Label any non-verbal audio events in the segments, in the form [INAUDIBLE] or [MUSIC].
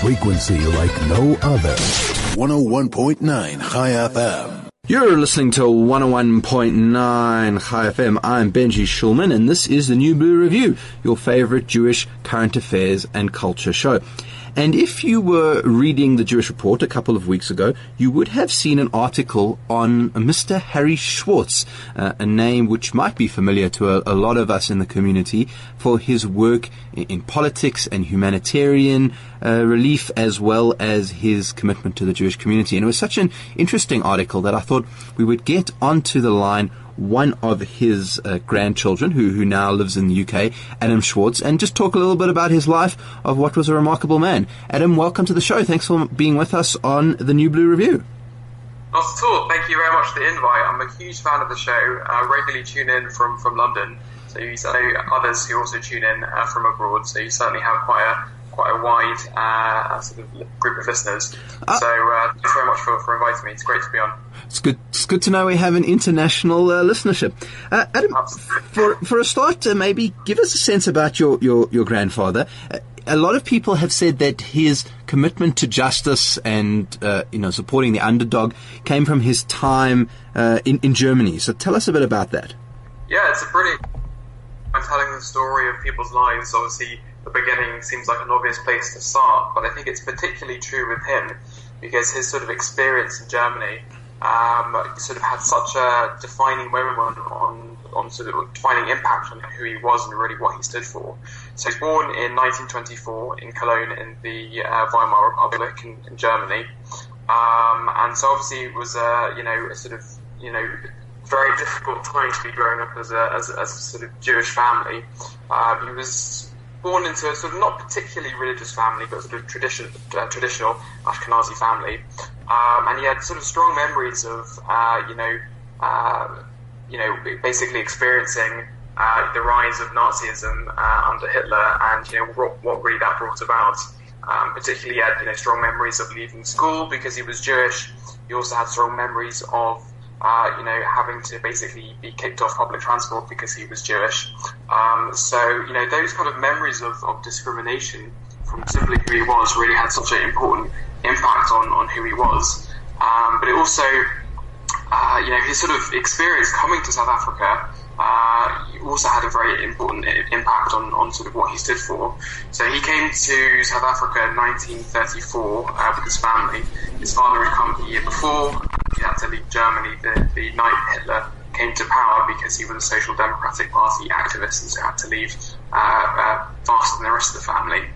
frequency like no other. 101.9 Chai FM. You're listening to 101.9 Chai FM. I'm Benji Shulman, and this is the New Blue Review, your favorite Jewish current affairs and culture show. And if you were reading the Jewish Report a couple of weeks ago, you would have seen an article on Mr. Harry Schwartz, uh, a name which might be familiar to a, a, lot of us in the community for his work in, in politics and humanitarian uh, relief as well as his commitment to the Jewish community. And it was such an interesting article that I thought we would get onto the line one of his uh, grandchildren, who, who now lives in the UK, Adam Schwartz, and just talk a little bit about his life of what was a remarkable man. Adam, welcome to the show. Thanks for being with us on the New Blue Review. Not at all. Thank you very much for the invite. I'm a huge fan of the show. I regularly tune in from, from London. So you know others who also tune in uh, from abroad. So you certainly have quite a quite a wide uh, sort of group of listeners. Uh, so uh, thanks very much for, for inviting me. It's great to be on. It's good. It's good to know we have an international uh, listenership. Uh, Adam, for for a start, uh, maybe give us a sense about your your your grandfather. Uh, a lot of people have said that his commitment to justice and uh, you know supporting the underdog came from his time uh, in in Germany. So tell us a bit about that. Yeah, it's a pretty. I'm telling the story of people's lives. Obviously, the beginning seems like an obvious place to start, but I think it's particularly true with him because his sort of experience in Germany um, sort of had such a defining moment on, on sort of defining impact on who he was and really what he stood for. So he was born in 1924 in Cologne in the uh, Weimar Republic in, in Germany. Um, and so obviously it was a, you know, a sort of, you know, very difficult time to be growing up as a, as as a sort of Jewish family. Uh, he was born into a sort of not particularly religious family, but sort of tradition, uh, traditional Ashkenazi family. Um, and he had sort of strong memories of, uh, you know, uh, you know, basically experiencing uh, the rise of Nazism uh, under Hitler, and you know what, what really that brought about. Um, particularly, he had you know strong memories of leaving school because he was Jewish. He also had strong memories of uh, you know, having to basically be kicked off public transport because he was Jewish. Um, so, you know, those kind of memories of, of discrimination from simply who he was really had such an important impact on, on who he was. Um, but it also, uh, you know, his sort of experience coming to South Africa uh, also had a very important impact on, on sort of what he stood for. So he came to South Africa in 1934 uh, with his family. His father had come the year before. He had to leave Germany the, the night Hitler came to power because he was a Social Democratic Party activist and so had to leave uh, uh faster than the rest of the family.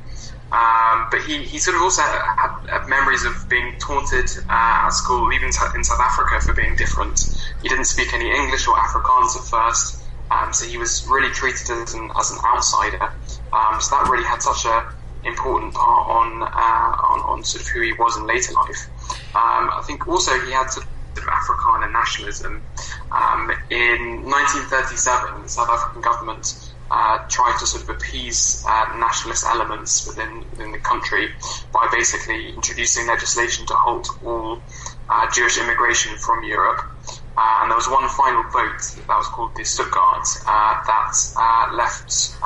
Um, but he, he sort of also had, had memories of being taunted uh, at school, even in South Africa, for being different. He didn't speak any English or Afrikaans at first, um, so he was really treated as an, as an outsider. Um, so that really had such a important part on, uh, on, on sort of who he was in later life. Um, I think also he had sort of Afrikaner nationalism. Um, in 1937, the South African government uh, tried to sort of appease uh, nationalist elements within within the country by basically introducing legislation to halt all uh, Jewish immigration from Europe. Uh, and there was one final vote that was called the Stuttgart uh, that uh, left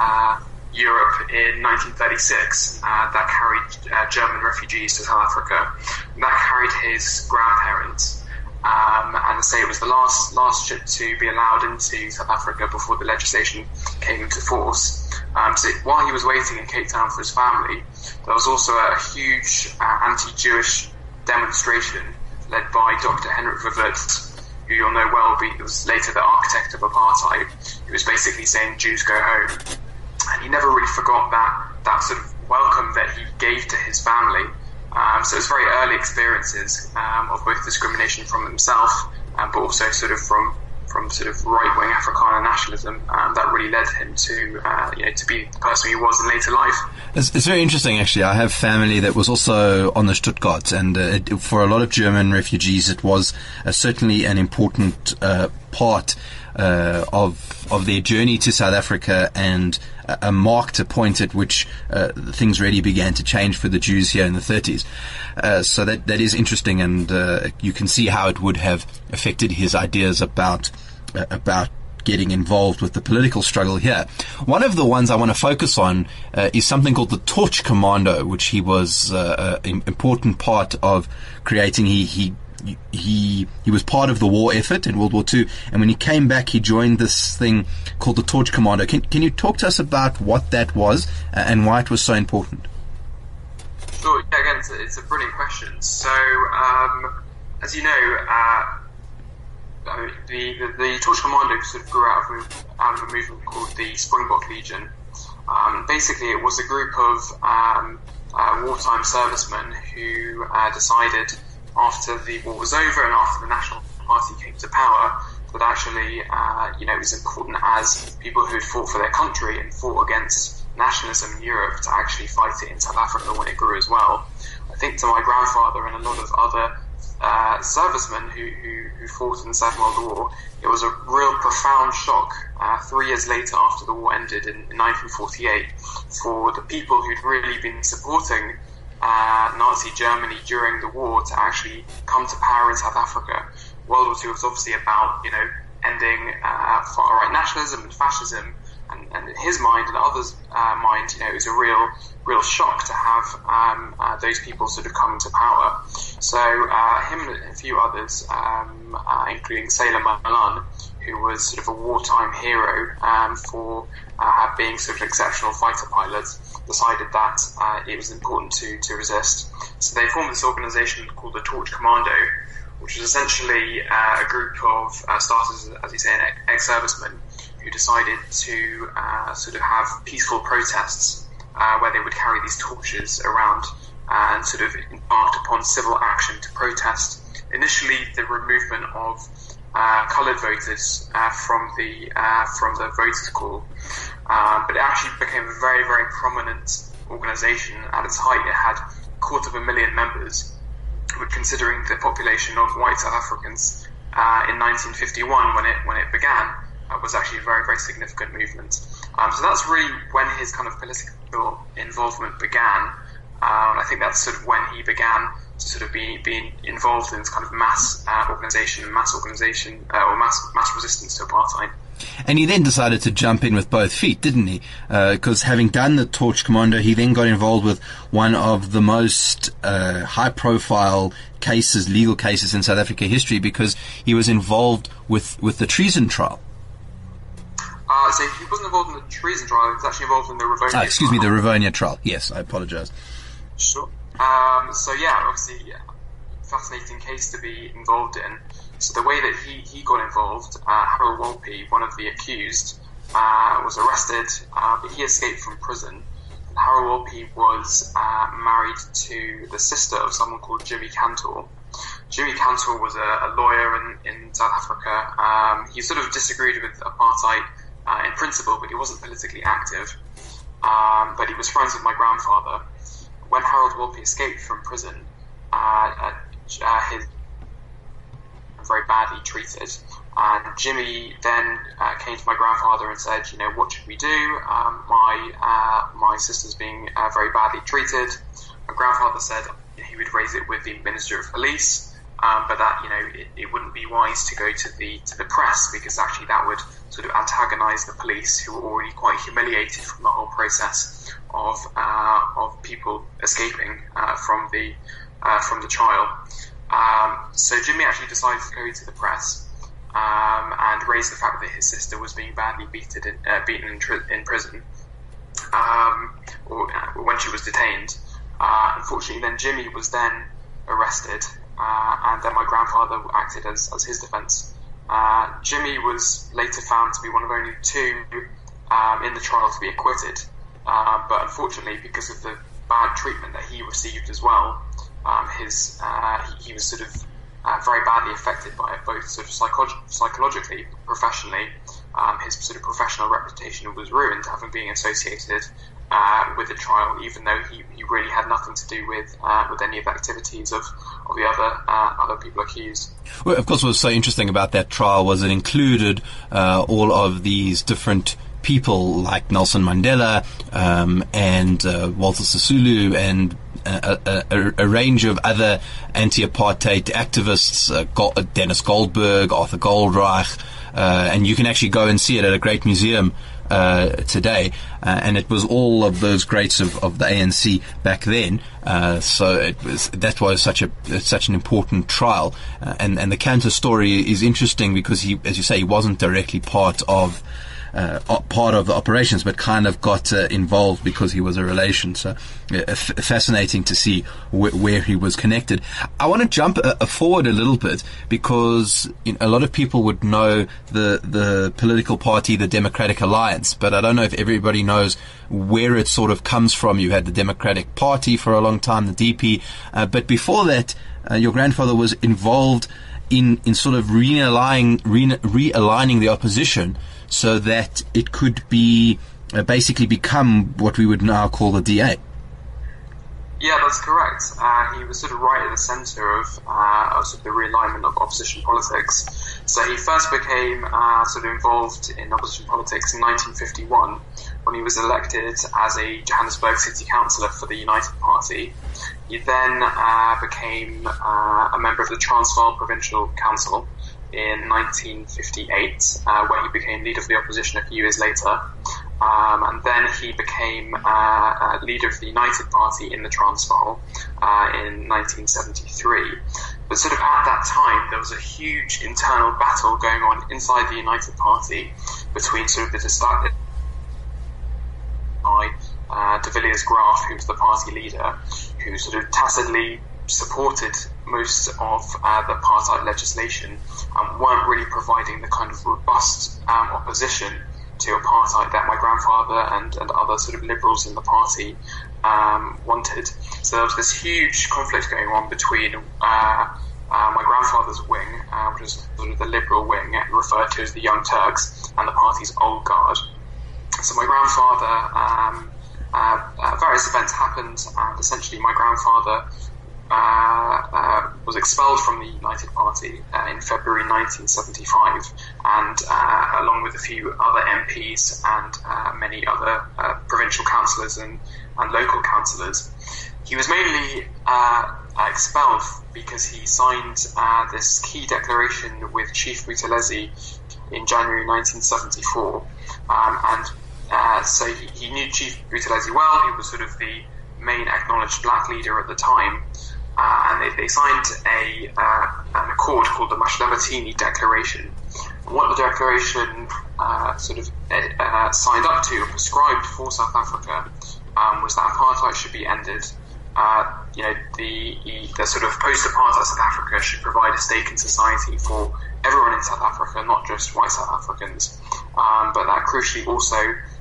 Europe in 1936 that carried German refugees to South Africa. That carried his grandparents um, and say it was the last last ship to be allowed into South Africa before the legislation came into force. Um, so while he was waiting in Cape Town for his family, there was also a huge uh, anti-Jewish demonstration led by Dr. Hendrik Verwoerd, who you'll know well, he was later the architect of apartheid. He was basically saying Jews go home, and he never really forgot that that sort of welcome that he gave to his family um, so it's very early experiences um, of both discrimination from himself, um, but also sort of from from sort of right wing Afrikaner nationalism um, that really led him to uh, you know to be the person he was in later life. It's, it's, very interesting, actually. I have family that was also on the Stuttgart, and uh, it, for a lot of German refugees, it was uh, certainly an important uh, part uh, of of their journey to South Africa and a marked point at which uh, things really began to change for the Jews here in the 30s. Uh, so that that is interesting, and uh, you can see how it would have affected his ideas about uh, about getting involved with the political struggle here. One of the ones I want to focus on uh, is something called the Torch Commando, which he was uh, an important part of creating. He he he he was part of the war effort in World War II, and when he came back, he joined this thing called the Torch Commando. Can can you talk to us about what that was uh, and why it was so important? Sure. Yeah, again, it's a, it's a brilliant question. So, um, as you know, uh, the, the, the Torch Commando sort of grew out of, out of a movement called the Springbok Legion. Um, basically, it was a group of um, uh, wartime servicemen who uh, decided after the war was over and after the National Party came to power that actually, uh, you know, it was important as people who had fought for their country and fought against nationalism in Europe to actually fight it in South Africa when it grew as well. I think to my grandfather and a lot of other uh, servicemen who, who, who, fought in the Second World War, it was a real profound shock uh, three years later after the war ended in, in 1948 for the people who'd really been supporting uh, Nazi Germany during the war to actually come to power in South Africa. World War II was obviously about, you know, ending uh, far right nationalism and fascism, and, and, in his mind and others' uh, mind, you know, it was a real, real shock to have um, uh, those people sort of come to power. So uh, him and a few others, um, uh, including Sailor Malan, who was sort of a wartime hero um, for uh, being sort of an exceptional fighter pilot, decided that uh, it was important to, to resist. So they formed this organization called the Torch Commando, which was essentially uh, a group of uh, starters, as you say, ex-servicemen who decided to uh, sort of have peaceful protests uh, where they would carry these torches around and sort of embarked upon civil action to protest initially the removal of coloured voters uh, from the uh, from the voters' call, um, but it actually became a very very prominent organisation. At its height, it had a quarter of a million members, but considering the population of white South Africans uh, in 1951 when it when it began, uh, was actually a very very significant movement. Um, so that's really when his kind of political involvement began. Um, I think that's sort of when he began to sort of be being involved in this kind of mass uh, organisation, mass organisation, uh, or mass mass resistance to apartheid. And he then decided to jump in with both feet, didn't he? Because uh, having done the Torch Commando, he then got involved with one of the most uh, high-profile cases, legal cases in South Africa history, because he was involved with, with the treason trial. Uh, so he wasn't involved in the treason trial. He was actually involved in the Rivonia. Ah, excuse trial. me, the Rivonia trial. Yes, I apologise. Sure. Um, so yeah, obviously, fascinating case to be involved in. So the way that he, he got involved, uh, Harold Wolpe, one of the accused, uh, was arrested, uh, but he escaped from prison. Harold Wolpe was uh, married to the sister of someone called Jimmy Kantor. Jimmy Kantor was a, a lawyer in, in South Africa. Um, he sort of disagreed with apartheid uh, in principle, but he wasn't politically active. Um, but he was friends with my grandfather when Harold Wolpe escaped from prison, uh, uh, his very badly treated. And Jimmy then uh, came to my grandfather and said, you know, what should we do? Um, my uh, my sister's being uh, very badly treated. My grandfather said he would raise it with the Minister of Police, um, but that you know it, it, wouldn't be wise to go to the to the press because actually that would sort of antagonise the police who were already quite humiliated from the whole process of uh, of people escaping uh, from the uh, from the trial. Um, so Jimmy actually decided to go to the press um, and raise the fact that his sister was being badly beaten in, uh, beaten in, in prison um, or, uh, when she was detained. Uh, unfortunately, then Jimmy was then arrested, and then my grandfather acted as, as his defence. Jimmy was later found to be one of only two um, in the trial to be acquitted. Uh, but unfortunately, because of the bad treatment that he received as well, um, his uh, he, he, was sort of uh, very badly affected by it, both sort of psycholo- psychologically, professionally. Um, his sort of professional reputation was ruined, having been associated uh, with the trial, even though he, he really had nothing to do with uh, with any of the activities of, of the other uh, other people accused. Well, of course, what was so interesting about that trial was it included uh, all of these different people like Nelson Mandela um, and uh, Walter Sisulu and a, a, a, range of other anti-apartheid activists, uh, Denis Goldberg, Arthur Goldreich, uh, and you can actually go and see it at a great museum uh, today, uh, and it was all of those greats of, of the ANC back then. Uh, so it was that was such a such an important trial, uh, and and the Kantor story is interesting because he, as you say, he wasn't directly part of uh, part of the operations, but kind of got uh, involved because he was a relation. So uh, f- fascinating to see wh- where he was connected. I want to jump uh, forward a little bit because you know, a lot of people would know the the political party, the Democratic Alliance, but I don't know if everybody knows where it sort of comes from. You had the Democratic Party for a long time, the DP, uh, but before that, uh, your grandfather was involved in, in sort of realigning, re- realigning the opposition so that it could be uh, basically become what we would now call the DA. Yeah, that's correct. Uh, he was sort of right at the centre of, uh, of sort of the realignment of opposition politics. So he first became uh, sort of involved in opposition politics in 1951 when he was elected as a Johannesburg city councillor for the United Party. He then uh, became uh, a member of the Transvaal Provincial Council in 1958, uh, where he became leader of the opposition a few years later. Um, and then he became uh, uh, leader of the United Party in the Transvaal uh, in 1973. But sort of at that time, there was a huge internal battle going on inside the United Party between sort of the decided by uh, de Villiers Graaff, who was the party leader, who sort of tacitly supported most of uh, the apartheid legislation and weren't really providing the kind of robust um, opposition to apartheid that my grandfather and, and other sort of liberals in the party um, wanted. So there was this huge conflict going on between uh, uh, my grandfather's wing, uh, which was sort of the liberal wing, referred to as the Young Turks, and the party's old guard. So my grandfather, um, uh, uh, various events happened, and essentially my grandfather uh, uh, was expelled from the United Party uh, in February 1975, and uh, along with a few other MPs and uh, many other uh, provincial councillors and, and local councillors. He was mainly expelled because he signed this key declaration with Chief Buthelezi in January 1974, um, and so he, he, knew Chief Buthelezi well. He was sort of the main acknowledged black leader at the time uh, they, signed a uh, an accord called the Mahlabatini Declaration. And what the declaration uh, sort of uh, signed up to and prescribed for South Africa um, was that apartheid should be ended. Uh, you know, the, the sort of post-apartheid South Africa should provide a stake in society for everyone in South Africa, not just white South Africans, um, but that crucially also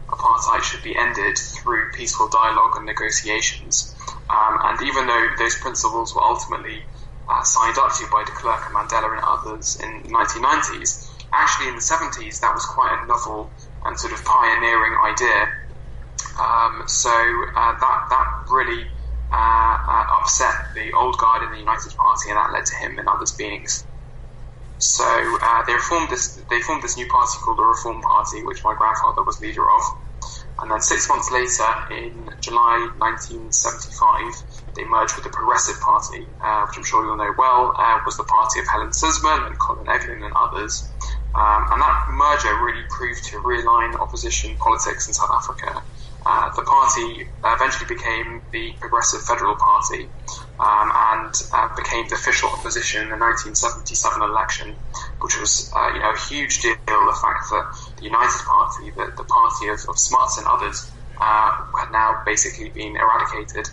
apartheid should be ended through peaceful dialogue and negotiations. Um, and even though those principles were ultimately uh, signed up to by de Klerk and Mandela and others in the 1990s, actually in the 70s that was quite a novel and sort of pioneering idea. Um, so uh, that that really uh, uh, upset the old guard in the United Party, and that led to him and others being. So uh, they formed this. They formed this new party called the Reform Party, which my grandfather was leader of. And then six months later, in July 1975, they merged with the Progressive Party, uh, which I'm sure you'll know well, uh, was the party of Helen Suzman and Colin Eglin and others. Um, and that merger really proved to realign opposition politics in South Africa. Uh, the party eventually became the Progressive Federal Party um, and uh, became the official opposition in the 1977 election, which was uh, you know a huge deal. The fact that the United Party, the, the party of, of Smuts and others, uh, had now basically been eradicated,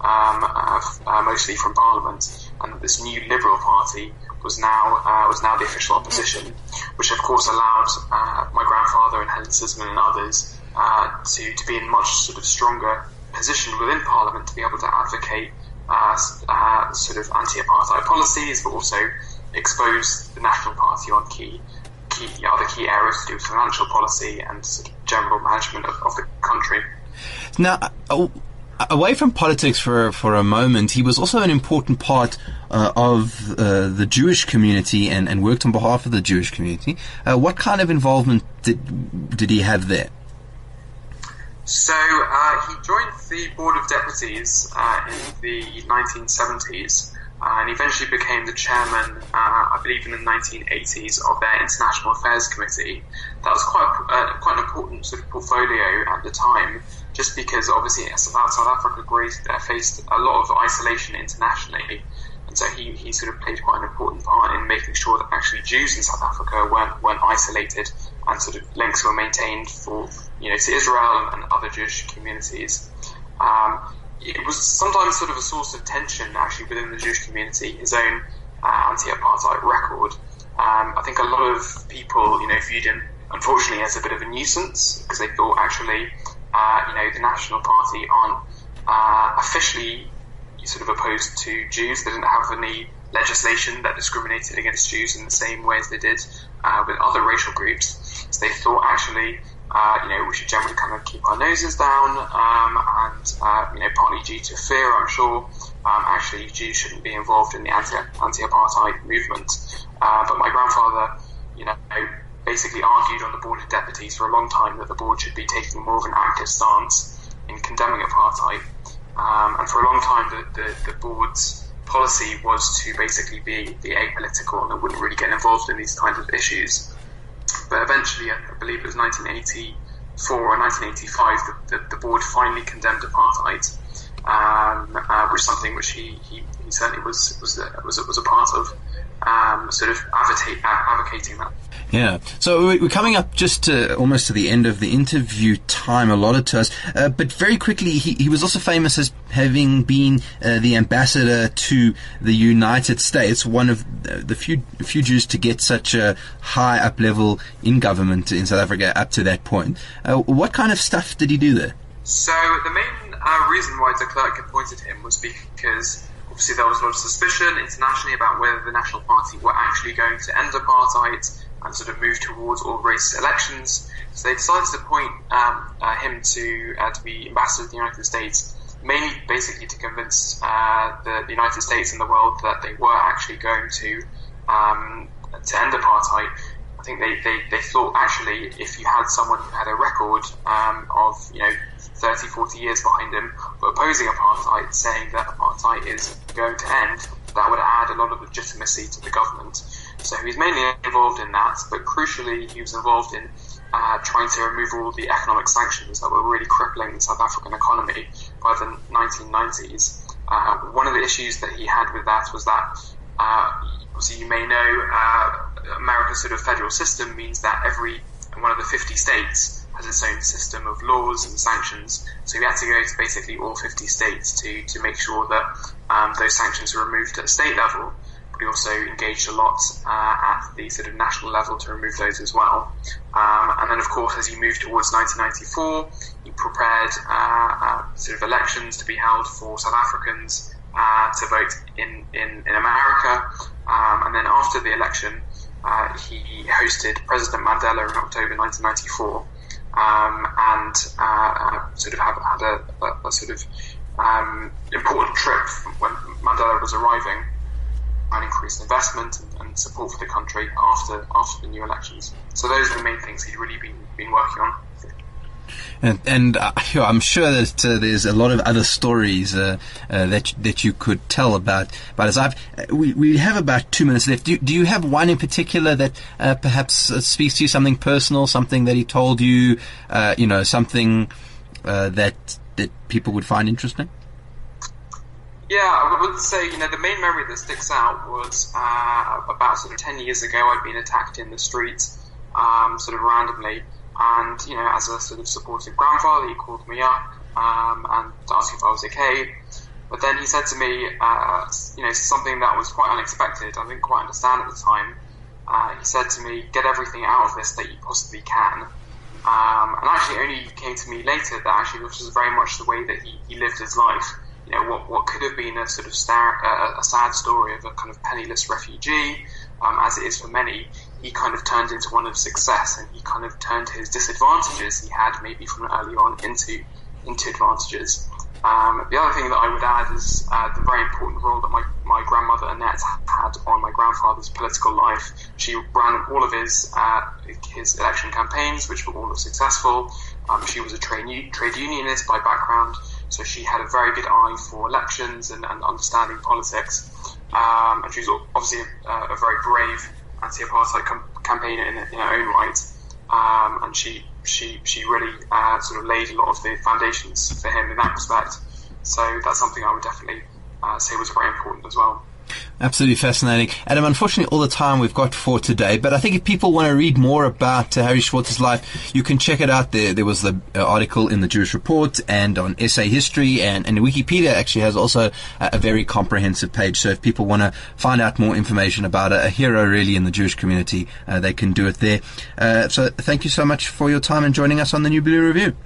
um, uh, uh, mostly from Parliament, and that this new Liberal Party was now uh, was now the official opposition, which of course allowed uh, my grandfather and Helen Suzman and others uh, to to be in much sort of stronger position within Parliament to be able to advocate sort of anti-apartheid policies, but also expose the National Party on key key other key areas to do with financial policy and sort of general management of, of the country. Now, uh, away from politics for for a moment, he was also an important part uh, of uh, the Jewish community and, and worked on behalf of the Jewish community. Uh, what kind of involvement did did he have there? So uh, he joined the Board of Deputies uh, in the 1970s and eventually became the chairman, uh, I believe, in the 1980s of their International Affairs Committee. That was quite uh, quite an important sort of portfolio at the time, just because obviously South Africa uh, faced a lot of isolation internationally. And so he, he sort of played quite an important part in making sure that actually Jews in South Africa weren't, weren't isolated and sort of links were maintained for, you know, to Israel and, and other Jewish communities. Um, it was sometimes sort of a source of tension actually within the Jewish community, his own uh, anti-apartheid record. Um, I think a lot of people, you know, viewed him unfortunately as a bit of a nuisance because they thought actually, uh, you know, the National Party aren't uh, officially sort of opposed to Jews. They didn't have any legislation that discriminated against Jews in the same way as they did uh, with other racial groups. So they thought actually uh, you know, we should generally kind of keep our noses down, um, and uh, you know, partly due to fear, I'm sure. Um, actually, Jews shouldn't be involved in the anti anti-apartheid movement. Uh, but my grandfather, you know, basically argued on the board of deputies for a long time that the board should be taking more of an active stance in condemning apartheid. Um, and for a long time, the, the, the board's policy was to basically be, apolitical and it wouldn't really get involved in these kinds of issues. But eventually, I believe it was 1984 or 1985, the, the, the board finally condemned apartheid, um, uh, which is something which he, he, he certainly was was was was a part of, um, sort of advocate, advocating that. Yeah. So we're coming up just to almost to the end of the interview time allotted to us. Uh, but very quickly, he, he was also famous as having been uh, the ambassador to the United States, one of the few few Jews to get such a high up level in government in South Africa up to that point. Uh, what kind of stuff did he do there? So the main uh, reason why de Klerk appointed him was because obviously there was a lot of suspicion internationally about whether the National Party were actually going to end apartheid and sort of move towards all race elections. So they decided to appoint um, uh, him to uh, to be ambassador to the United States, mainly basically to convince uh, the, the, United States and the world that they were actually going to um, to end apartheid. I think they, they, they thought actually if you had someone who had a record um, of you know 30, 40 years behind him opposing apartheid, saying that apartheid is going to end, that would add a lot of legitimacy to the government. So he was mainly involved in that, but crucially, he was involved in uh, trying to remove all the economic sanctions that were really crippling the South African economy by the 1990s. Uh, one of the issues that he had with that was that, uh, obviously, you may know, uh, America's sort of federal system means that every one of the 50 states has its own system of laws and sanctions. So he had to go to basically all 50 states to, to make sure that um, those sanctions were removed at state level we also engaged a lot uh, at the sort of national level to remove those as well. Um, and then, of course, as you move towards 1994, you prepared uh, uh, sort of elections to be held for South Africans uh, to vote in, in, in America. Um, and then after the election, uh, he hosted President Mandela in October 1994. Um, and uh, sort of have, had a, a, a sort of um, important trip when Mandela was arriving and increased investment and, and, support for the country after after the new elections. So those are the main things he's really been been working on. And, and uh, [LAUGHS] I'm sure that uh, there's a lot of other stories uh, uh that that you could tell about But as I've uh, we, we have about two minutes left. Do, do you have one in particular that uh, perhaps speaks to you, something personal, something that he told you, you know, something that that people would find interesting? Yeah, I would say, you know, the main memory that sticks out was uh, about sort of 10 years ago, I'd been attacked in the streets, um, sort of randomly. And, you know, as a sort of supportive grandfather, he called me up um, and asked if I was okay. But then he said to me, uh, you know, something that was quite unexpected. I didn't quite understand at the time. Uh, he said to me, get everything out of this that you possibly can. Um, and actually only came to me later that actually this was very much the way that he, he lived his life you know, what, what could have been a sort of star, uh, a sad story of a kind of penniless refugee, um, as it is for many, he kind of turned into one of success and he kind of turned his disadvantages he had maybe from early on into, into advantages. Um, the other thing that I would add is uh, the very important role that my, my grandmother Annette had on my grandfather's political life. She ran all of his uh, his election campaigns, which were all successful. Um, she was a trade, trade unionist by background. So she had a very good eye for elections and, and understanding politics. Um, and she was obviously a, a very brave anti-apartheid com- campaigner in, in, her own right. Um, and she she she really uh, sort of laid a lot of the foundations for him in that respect. So that's something I would definitely uh, say was very important as well. Absolutely fascinating. Adam, unfortunately, all the time we've got for today, but I think if people want to read more about uh, Harry Schwartz's life, you can check it out there. There was the uh, article in the Jewish Report and on SA History, and, and Wikipedia actually has also a, a, very comprehensive page. So if people want to find out more information about a, a hero really in the Jewish community, uh, they can do it there. Uh, so thank you so much for your time and joining us on the New Blue Review.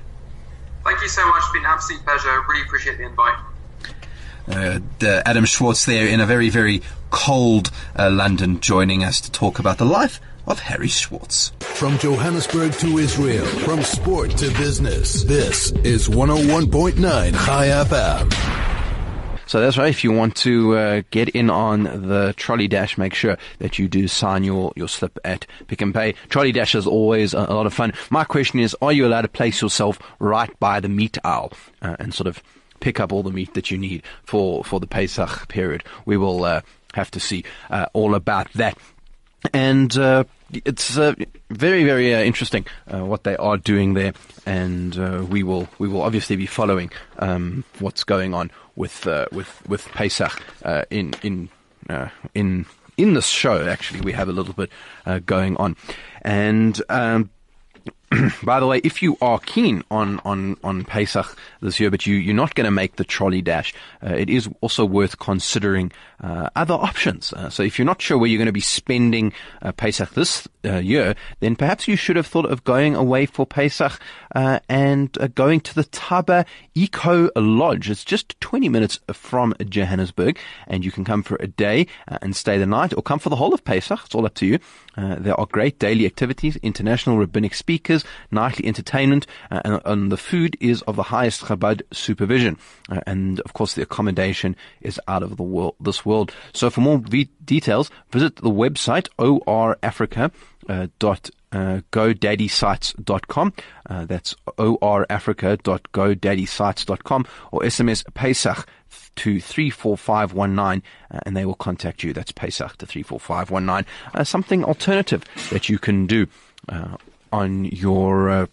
Thank you so much. It's been an absolute pleasure. Really appreciate the invite. Uh, Adam Schwartz there in a very, very cold uh, London joining us to talk about the life of Harry Schwartz. From Johannesburg to Israel, from sport to business, this is 101.9 Chai FM. So that's right. If you want to uh, get in on the trolley dash, make sure that you do sign your, your slip at Pick and Pay. Trolley dash is always a, a lot of fun. My question is, are you allowed to place yourself right by the meat aisle uh, and sort of pick up all the meat that you need for, for the Pesach period. We will uh, have to see uh, all about that. And uh, it's uh, very, very uh, interesting uh, what they are doing there, and we will we will obviously be following um, what's going on with with with Pesach in in in in this show. Actually, we have a little bit going on, and. Um, [CLEARS THROAT] by the way, if you are keen on, on, on Pesach this year, but you, you're not going to make the trolley dash, uh, it is also worth considering uh, other options. Uh, so if you're not sure where you're going to be spending uh, Pesach this uh, year, then perhaps you should have thought of going away for Pesach uh, and going to the Thaba Eco Lodge. It's just 20 minutes from Johannesburg, and you can come for a day and stay the night, or come for the whole of Pesach. It's all up to you. there are great daily activities, international rabbinic speakers, nightly entertainment, and, and, the food is of the highest Chabad supervision. and of course, the accommodation is out of the world, this world. So for more v- details, visit the website orafrica.com. Uh, uh. Uh, that's orafrica.godaddysites.com or SMS Pesach to 34519 uh, and they will contact you. That's Pesach to 34519. Uh, something alternative that you can do uh, on your uh,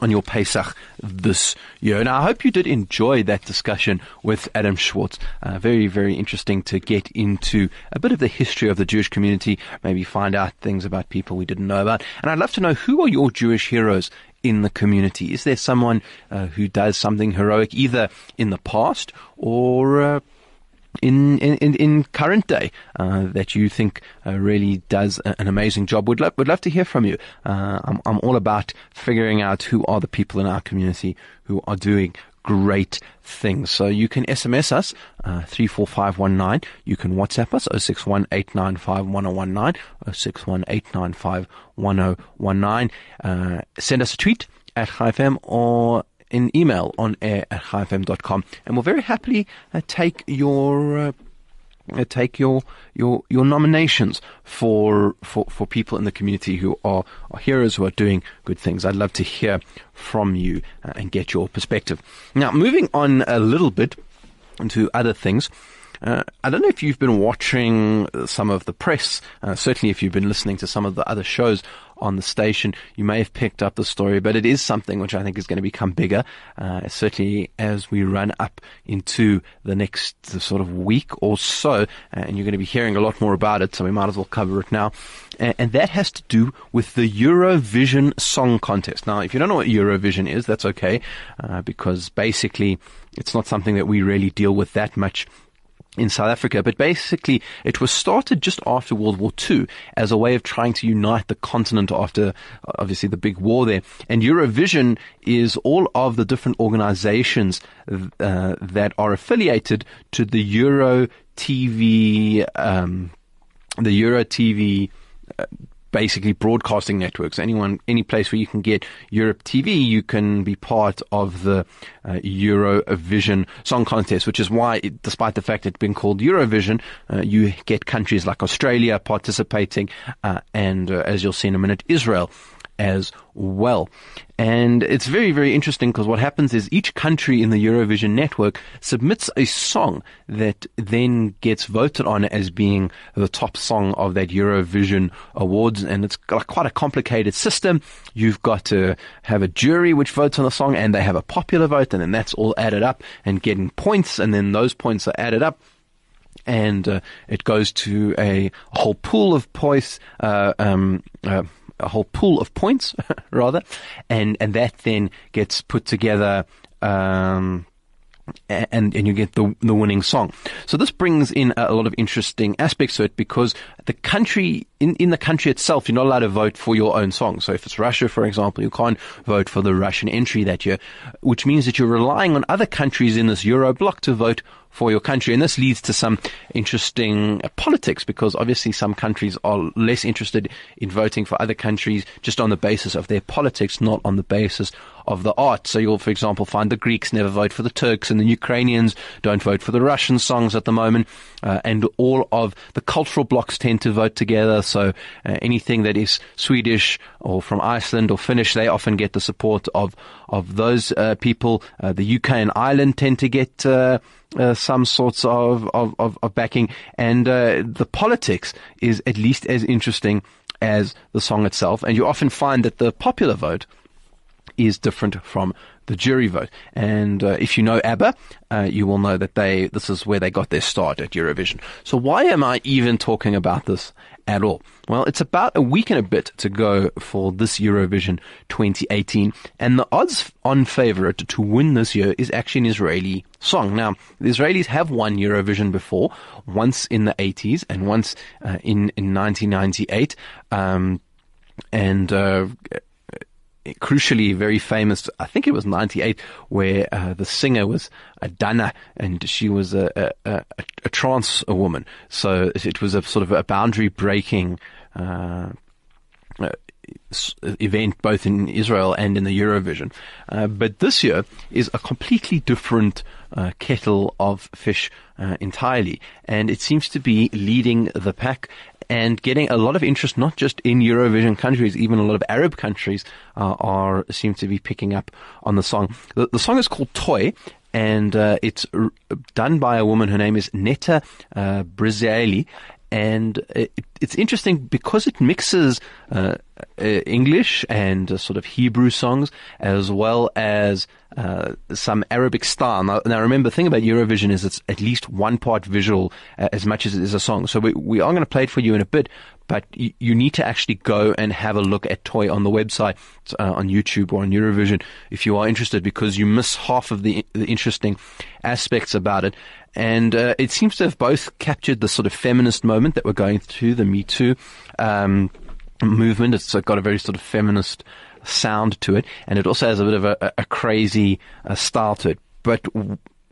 on your Pesach this year. And I hope you did enjoy that discussion with Adam Schwartz. Uh, very, very interesting to get into a bit of the history of the Jewish community, maybe find out things about people we didn't know about. And I'd love to know who are your Jewish heroes in the community? Is there someone uh, who does something heroic either in the past or uh, in, in, in current day uh, that you think uh, really does an amazing job. Would love, would love to hear from you. Uh, I'm, I'm all about figuring out who are the people in our community who are doing great things. So you can SMS us, uh, 34519. You can WhatsApp us, 0618951019, 0618951019. Uh, send us a tweet at ChaiFM or an email on air at chaifm.com and we'll very happily uh, take your uh, take your your your nominations for for for people in the community who are, are heroes who are doing good things. I'd love to hear from you uh, and get your perspective. Now, moving on a little bit into other things. Uh, I don't know if you've been watching some of the press, uh, certainly if you've been listening to some of the other shows on the station, you may have picked up the story, but it is something which I think is going to become bigger, uh, certainly as we run up into the next sort of week or so, and you're going to be hearing a lot more about it, so we might as well cover it now. And that has to do with the Eurovision Song Contest. Now, if you don't know what Eurovision is, that's okay, uh, because basically it's not something that we really deal with that much in South Africa, but basically it was started just after World War II as a way of trying to unite the continent after obviously the big war there. And Eurovision is all of the different organizations uh, that are affiliated to the Euro TV, um, the Euro TV uh, basically broadcasting networks. Anyone, any place where you can get Europe TV, you can be part of the uh, Eurovision Song Contest, which is why, it, despite the fact it's been called Eurovision, uh, you get countries like Australia participating, uh, and uh, as you'll see in a minute, Israel as well. And it's very, very interesting because what happens is each country in the Eurovision network submits a song that then gets voted on as being the top song of that Eurovision Awards. And it's quite a complicated system. You've got to have a jury which votes on the song and they have a popular vote and then that's all added up and getting points. And then those points are added up and uh, it goes to a whole pool of points, uh, um, uh, a whole pool of points, [LAUGHS] rather, and and that then gets put together. Um, and and you get the the winning song. So this brings in a lot of interesting aspects to it because the country in in the country itself, you're not allowed to vote for your own song. So if it's Russia, for example, you can't vote for the Russian entry that year, which means that you're relying on other countries in this Euro bloc to vote for your country. And this leads to some interesting politics because obviously some countries are less interested in voting for other countries just on the basis of their politics, not on the basis of the art. So you'll, for example, find the Greeks never vote for the Turks and the Ukrainians don't vote for the Russian songs at the moment. Uh, and all of the cultural blocks tend to vote together. So uh, anything that is Swedish or from Iceland or Finnish, they often get the support of, of those uh, people. Uh, the UK and Ireland tend to get uh, uh, some sorts of, of, of, of backing. And the politics is at least as interesting as the song itself. And you often find that the popular vote is different from the jury vote. And uh, if you know ABBA, uh, you will know that they this is where they got their start at Eurovision. So why am I even talking about this at all? Well, it's about a week and a bit to go for this Eurovision 2018, and the odds-on favorite to win this year is actually an Israeli song. Now, the Israelis have won Eurovision before, once in the 80s and once uh, in in 1998. Um, and uh, crucially very famous. I think it was '98, where uh, the singer was a and she was a, a, a, a trans woman. So it was a sort of a boundary breaking. Uh, uh, event both in Israel and in the Eurovision. Uh, but this year is a completely different uh, kettle of fish uh, entirely. And it seems to be leading the pack and getting a lot of interest, not just in Eurovision countries, even a lot of Arab countries uh, are seem to be picking up on the song. The, the song is called Toy, and uh, it's r- done by a woman. Her name is Netta uh, and it, it's interesting because it mixes uh, uh, English and uh, sort of Hebrew songs as well as uh, some Arabic style. Now, now, remember, the thing about Eurovision is it's at least one part visual uh, as much as it is a song. So we, we are going to play it for you in a bit, but you, need to actually go and have a look at Toy on the website, uh, on YouTube or on Eurovision if you are interested, because you miss half of the, the interesting aspects about it. And uh, it seems to have both captured the sort of feminist moment that we're going through, the Me Too um, movement. It's got a very sort of feminist sound to it, and it also has a bit of a, a crazy uh, style to it. But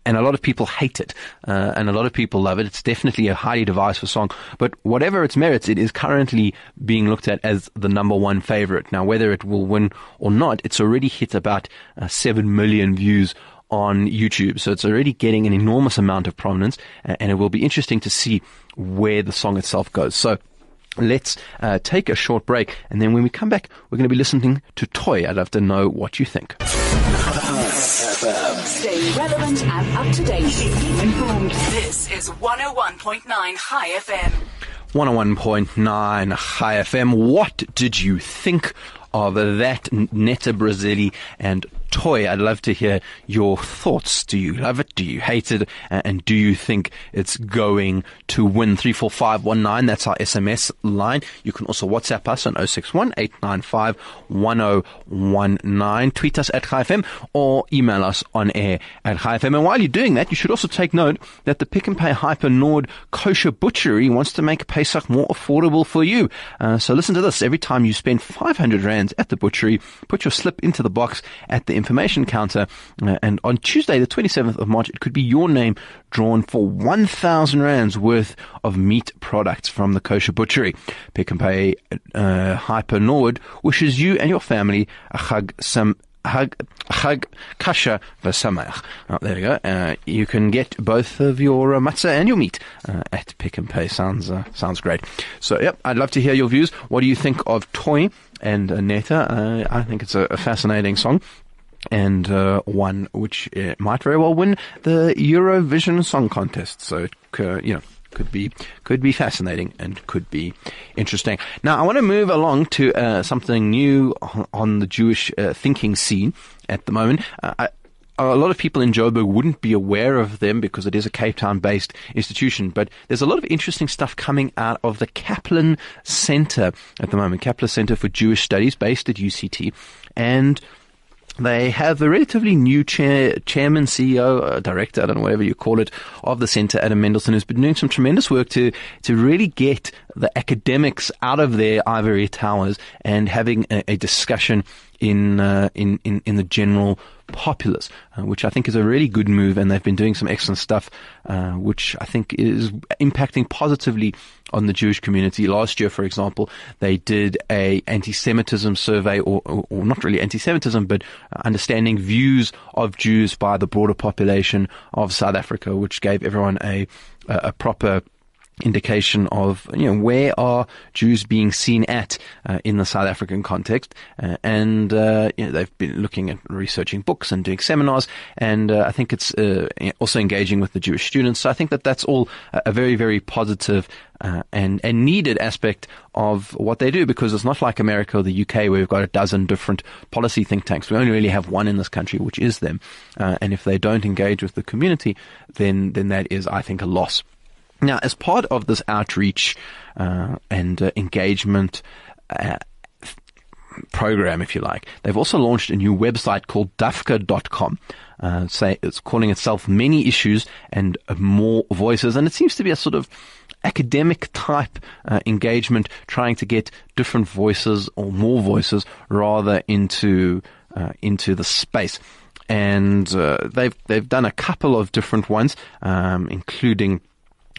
and a lot of people hate it, uh, and a lot of people love it. It's definitely a highly divisive song. But whatever its merits, it is currently being looked at as the number one favorite. Now, whether it will win or not, it's already hit about uh, seven million views on YouTube. So it's already getting an enormous amount of prominence, and it will be interesting to see where the song itself goes. So. Let's uh, take a short break, and then when we come back, we're going to be listening to Toy. I'd love to know what you think. Stay relevant and up to date. Keep informed. This is 101.9 Chai FM. 101.9 Chai FM. What did you think of that Netta Barzilai and toy. I'd love to hear your thoughts. Do you love it? Do you hate it? And do you think it's going to win? 34519, that's our SMS line. You can also WhatsApp us on 061 895 1019. Tweet us at ChaiFM or email us on air at ChaiFM. And while you're doing that, you should also take note that the Pick and Pay Hyper Nord Kosher Butchery wants to make Pesach more affordable for you. Uh, so listen to this. Every time you spend 500 Rands at the butchery, put your slip into the box at the information counter. Uh, and on Tuesday, the 27th of March, it could be your name drawn for 1,000 rands worth of meat products from the kosher butchery. Pick and Pay uh, Hyper Nord wishes you and your family a chag sam Hag, Hag Kasha Vasameach. Oh, there you go. Uh, you can get both of your uh, matzah and your meat uh, at Pick and Pay. Sounds uh, sounds great. So, yep, I'd love to hear your views. What do you think of Toy and Netta? Uh, I think it's a, a fascinating song and uh, one which uh, might very well win the Eurovision Song Contest. So, uh, you know, could be could be fascinating and could be interesting. Now, I want to move along to uh, something new on- on the Jewish uh, thinking scene at the moment. Uh, I, a lot of people in Joburg wouldn't be aware of them because it is a Cape Town based institution, but there's a lot of interesting stuff coming out of the Kaplan Center at the moment, Kaplan Center for Jewish Studies based at UCT. And they have a relatively new chair, chairman, CEO, uh, director, I don't know, whatever you call it, of the centre, Adam Mendelsohn, who's been doing some tremendous work to, to really get the academics out of their ivory towers and having a, a discussion in, uh, in, in, in the general populace, uh, which I think is a really good move. And they've been doing some excellent stuff, uh, which I think is impacting positively on the Jewish community. Last year, for example, they did a anti-Semitism survey, or, or, or not really anti-Semitism, but understanding views of Jews by the broader population of South Africa, which gave everyone a a, a proper indication of you know where are Jews being seen at uh, in the South African context, uh, and uh, you know, they've been looking at researching books and doing seminars, and uh, I think it's uh, also engaging with the Jewish students. So I think that that's all a, very very positive. Uh, and and needed aspect of what they do because it's not like America or the UK where we've got a dozen different policy think tanks. We only really have one in this country, which is them. and if they don't engage with the community, then then that is, I think, a loss. Now, as part of this outreach uh, and uh, engagement uh, program, if you like, they've also launched a new website called dafka.com. Uh, say it's calling itself many issues and more voices, and it seems to be a sort of academic type uh, engagement, trying to get different voices or more voices rather into uh, into the space. And uh, they've they've done a couple of different ones, um, including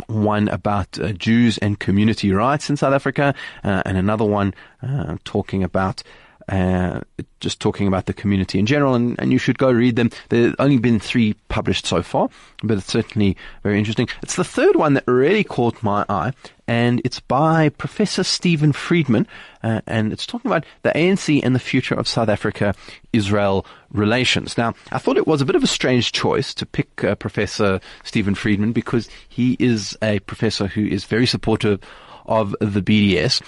one about uh, Jews and community rights in South Africa, uh, and another one uh, talking about uh, just talking about the community in general, and, and you should go read them. There have only been three published so far, but it's certainly very interesting. It's the third one that really caught my eye, and it's by Professor Steven Friedman, uh, and it's talking about the ANC and the future of South Africa Israel relations. Now, I thought it was a bit of a strange choice to pick uh, Professor Steven Friedman because he is a professor who is very supportive of the BDS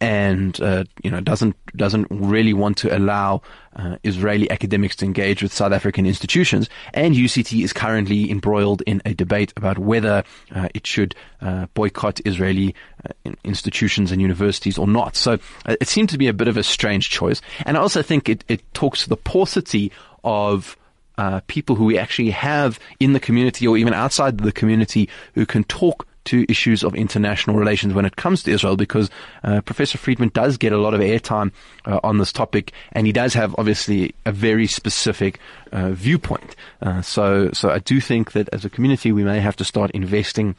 and uh, you know doesn't doesn't really want to allow uh, Israeli academics to engage with South African institutions. And UCT is currently embroiled in a debate about whether uh, it should uh, boycott Israeli uh, institutions and universities or not. So uh, it seemed to be a bit of a strange choice. And I also think it, it talks to the paucity of uh, people who we actually have in the community or even outside the community who can talk to issues of international relations when it comes to Israel because uh, Professor Friedman does get a lot of airtime uh, on this topic and he does have obviously a very specific uh, viewpoint. Uh, so, so I do think that as a community we may have to start investing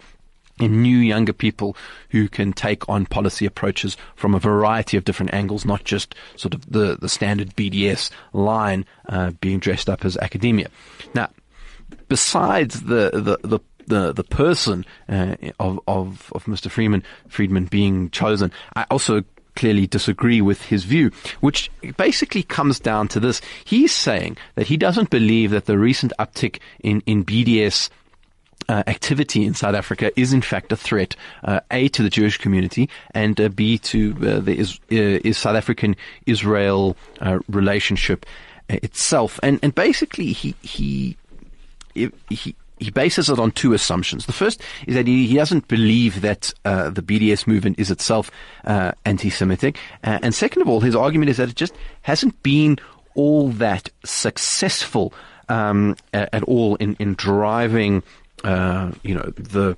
in new younger people who can take on policy approaches from a variety of different angles, not just sort of the, the standard BDS line uh, being dressed up as academia. Now, besides the, the, the the the person uh, of of of Mr. Freeman Friedman being chosen. I also clearly disagree with his view, which basically comes down to this. He's saying that he doesn't believe that the recent uptick in in BDS uh, activity in South Africa is in fact a threat, uh, A, to the Jewish community, and uh, B, to uh, the is, uh, is South African Israel uh, relationship itself. And, and basically, he, he, he, he bases it on two assumptions. The first is that he, he doesn't believe that uh, the BDS movement is itself uh, anti-Semitic, uh, and second of all, his argument is that it just hasn't been all that successful um, at, at, all in in driving, uh, you know, the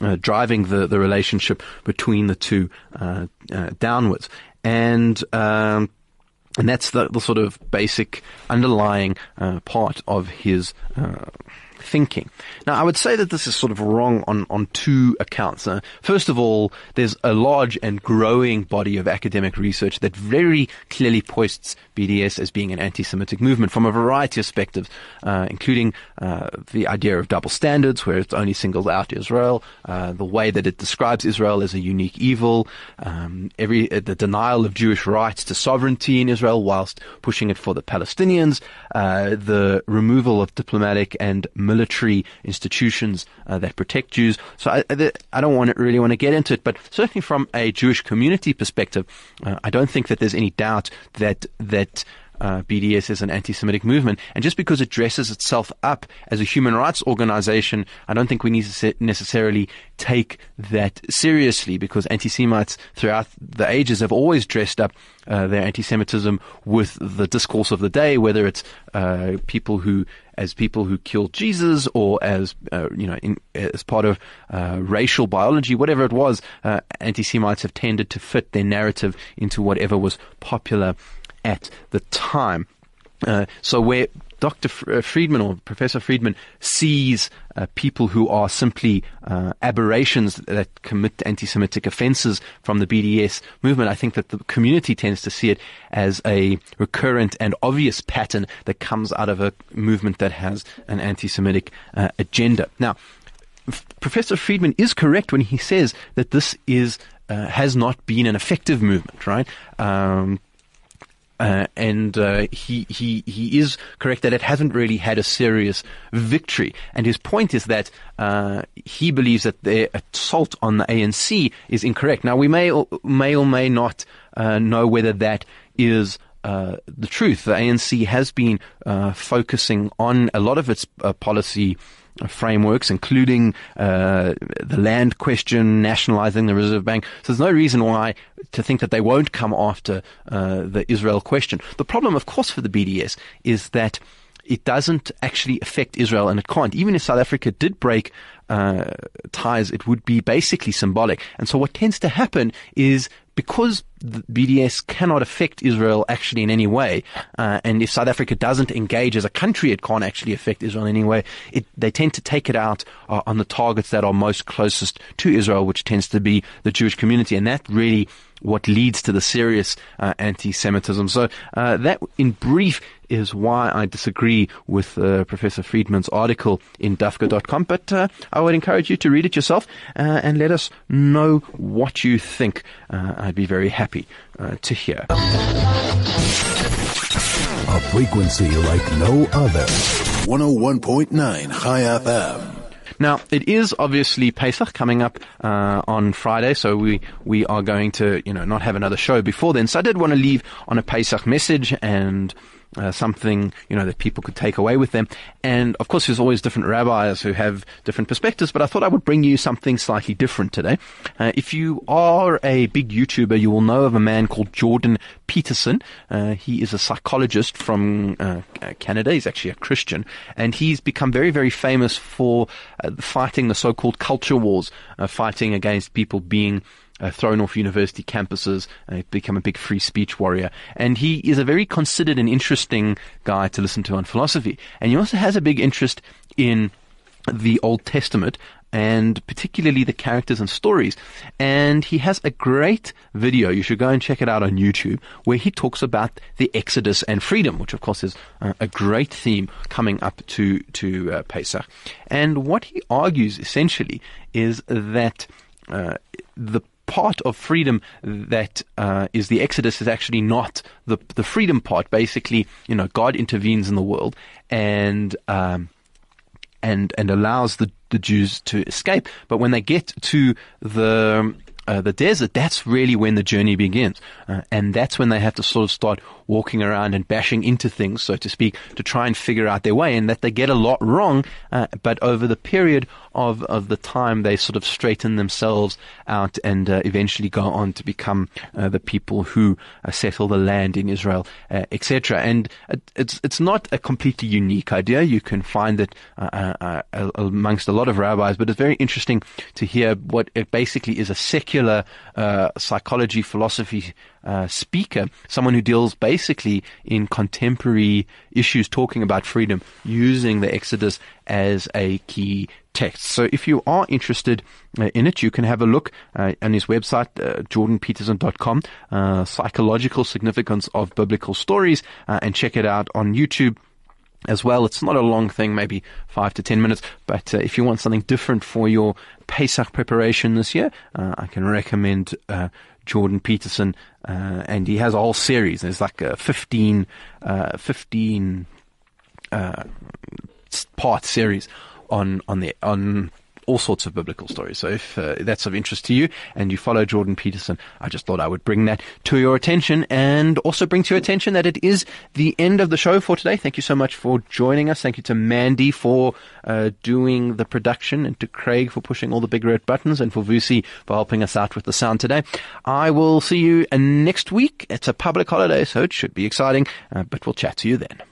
uh, driving the the relationship between the two uh, downwards, and. Um, and that's the, the, sort of basic underlying part of his thinking. Now, I would say that this is sort of wrong on, on two accounts. Uh, first of all, there's a large and growing body of academic research that very clearly posts BDS as being an anti-Semitic movement from a variety of perspectives, uh, including uh, the idea of double standards, where it only singles out Israel, uh, the way that it describes Israel as a unique evil, um, every uh, the denial of Jewish rights to sovereignty in Israel, whilst pushing it for the Palestinians, uh, the removal of diplomatic and military institutions uh, that protect Jews. So I, I don't want to really want to get into it, but certainly from a Jewish community perspective, I don't think that there's any doubt that that uh, BDS is an anti-Semitic movement, and just because it dresses itself up as a human rights organization, I don't think we need to necessarily take that seriously. Because anti-Semites throughout the ages have always dressed up uh, their anti-Semitism with the discourse of the day, whether it's uh, people who as people who killed Jesus or as, uh, you know, in, as part of uh, racial biology, whatever it was, uh, anti-Semites have tended to fit their narrative into whatever was popular at the time. Uh, so where Dr. Uh, Friedman or Professor Friedman sees uh, people who are simply uh, aberrations that commit anti-Semitic offences from the BDS movement. I think that the community tends to see it as a recurrent and obvious pattern that comes out of a movement that has an anti-Semitic uh, agenda. Now, F- Professor Friedman is correct when he says that this is uh, has not been an effective movement, right? Um, uh, and uh, he he he is correct that it hasn't really had a serious victory. And his point is that uh, he believes that their assault on the ANC is incorrect. Now we may or, may or may not uh, know whether that is. Uh, the truth. The ANC has been uh, focusing on a lot of its policy frameworks, including uh, the land question, nationalizing the Reserve Bank. So there's no reason why to think that they won't come after uh, the Israel question. The problem, of course, for the BDS is that it doesn't actually affect Israel, and it can't. Even if South Africa did break uh, ties, it would be basically symbolic. And so what tends to happen is because BDS cannot affect Israel actually in any way, uh, and if South Africa doesn't engage as a country, it can't actually affect Israel in any way. It, they tend to take it out uh, on the targets that are most closest to Israel, which tends to be the Jewish community, and that really what leads to the serious uh, anti-Semitism. So uh, that, in brief, is why I disagree with uh, Professor Friedman's article in Dafka.com. But uh, I would encourage you to read it yourself and let us know what you think. I'd be very happy to hear. A frequency like no other. 101.9 Chai FM. Now, it is obviously Pesach coming up uh, on Friday, so we, we are going to, you know, not have another show before then. So I did want to leave on a Pesach message and uh, something you know that people could take away with them. And of course, there's always different rabbis who have different perspectives. But I thought I would bring you something slightly different today. Uh, if you are a big YouTuber, you will know of a man called Jordan Peterson. Uh, he is a psychologist from uh, Canada. He's actually a Christian, and he's become very, very famous for uh, fighting the so-called culture wars, uh, fighting against people being uh, thrown off university campuses, uh, become a big free speech warrior. And he is a very considered and interesting guy to listen to on philosophy. And he also has a big interest in the Old Testament and particularly the characters and stories. And he has a great video. You should go and check it out on YouTube where he talks about the Exodus and freedom, which of course is uh, a great theme coming up to, to uh, Pesach. And what he argues essentially is that uh, the part of freedom that uh, is the Exodus is actually not the the freedom part. Basically, you know, God intervenes in the world and um, and and allows the the Jews to escape. But when they get to the uh, the desert, that's really when the journey begins. Uh, and that's when they have to sort of start walking around and bashing into things, so to speak, to try and figure out their way. And that they get a lot wrong, uh, but over the period of, of the time, they sort of straighten themselves out and uh, eventually go on to become uh, the people who uh, settle the land in Israel, etc. And it's it's not a completely unique idea. You can find it amongst a lot of rabbis, but it's very interesting to hear what it basically is a secular uh, psychology philosophy uh, speaker, someone who deals basically in contemporary issues, talking about freedom, using the Exodus as a key text. So if you are interested uh, in it, you can have a look uh, on his website, uh, jordanpeterson.com, uh, Psychological Significance of Biblical Stories, and check it out on YouTube as well. It's not a long thing, maybe five to ten minutes, but uh, if you want something different for your Pesach preparation this year, uh, I can recommend uh, Jordan Peterson, and he has a whole series. There's like a 15, uh, 15 uh, part series on on the on all sorts of biblical stories. So if uh, that's of interest to you and you follow Jordan Peterson, I just thought I would bring that to your attention and also bring to your attention that it is the end of the show for today. Thank you so much for joining us. Thank you to Mandy for uh, doing the production and to Craig for pushing all the big red buttons and for Vusi for helping us out with the sound today. I will see you next week. It's a public holiday, so it should be exciting, uh, but we'll chat to you then.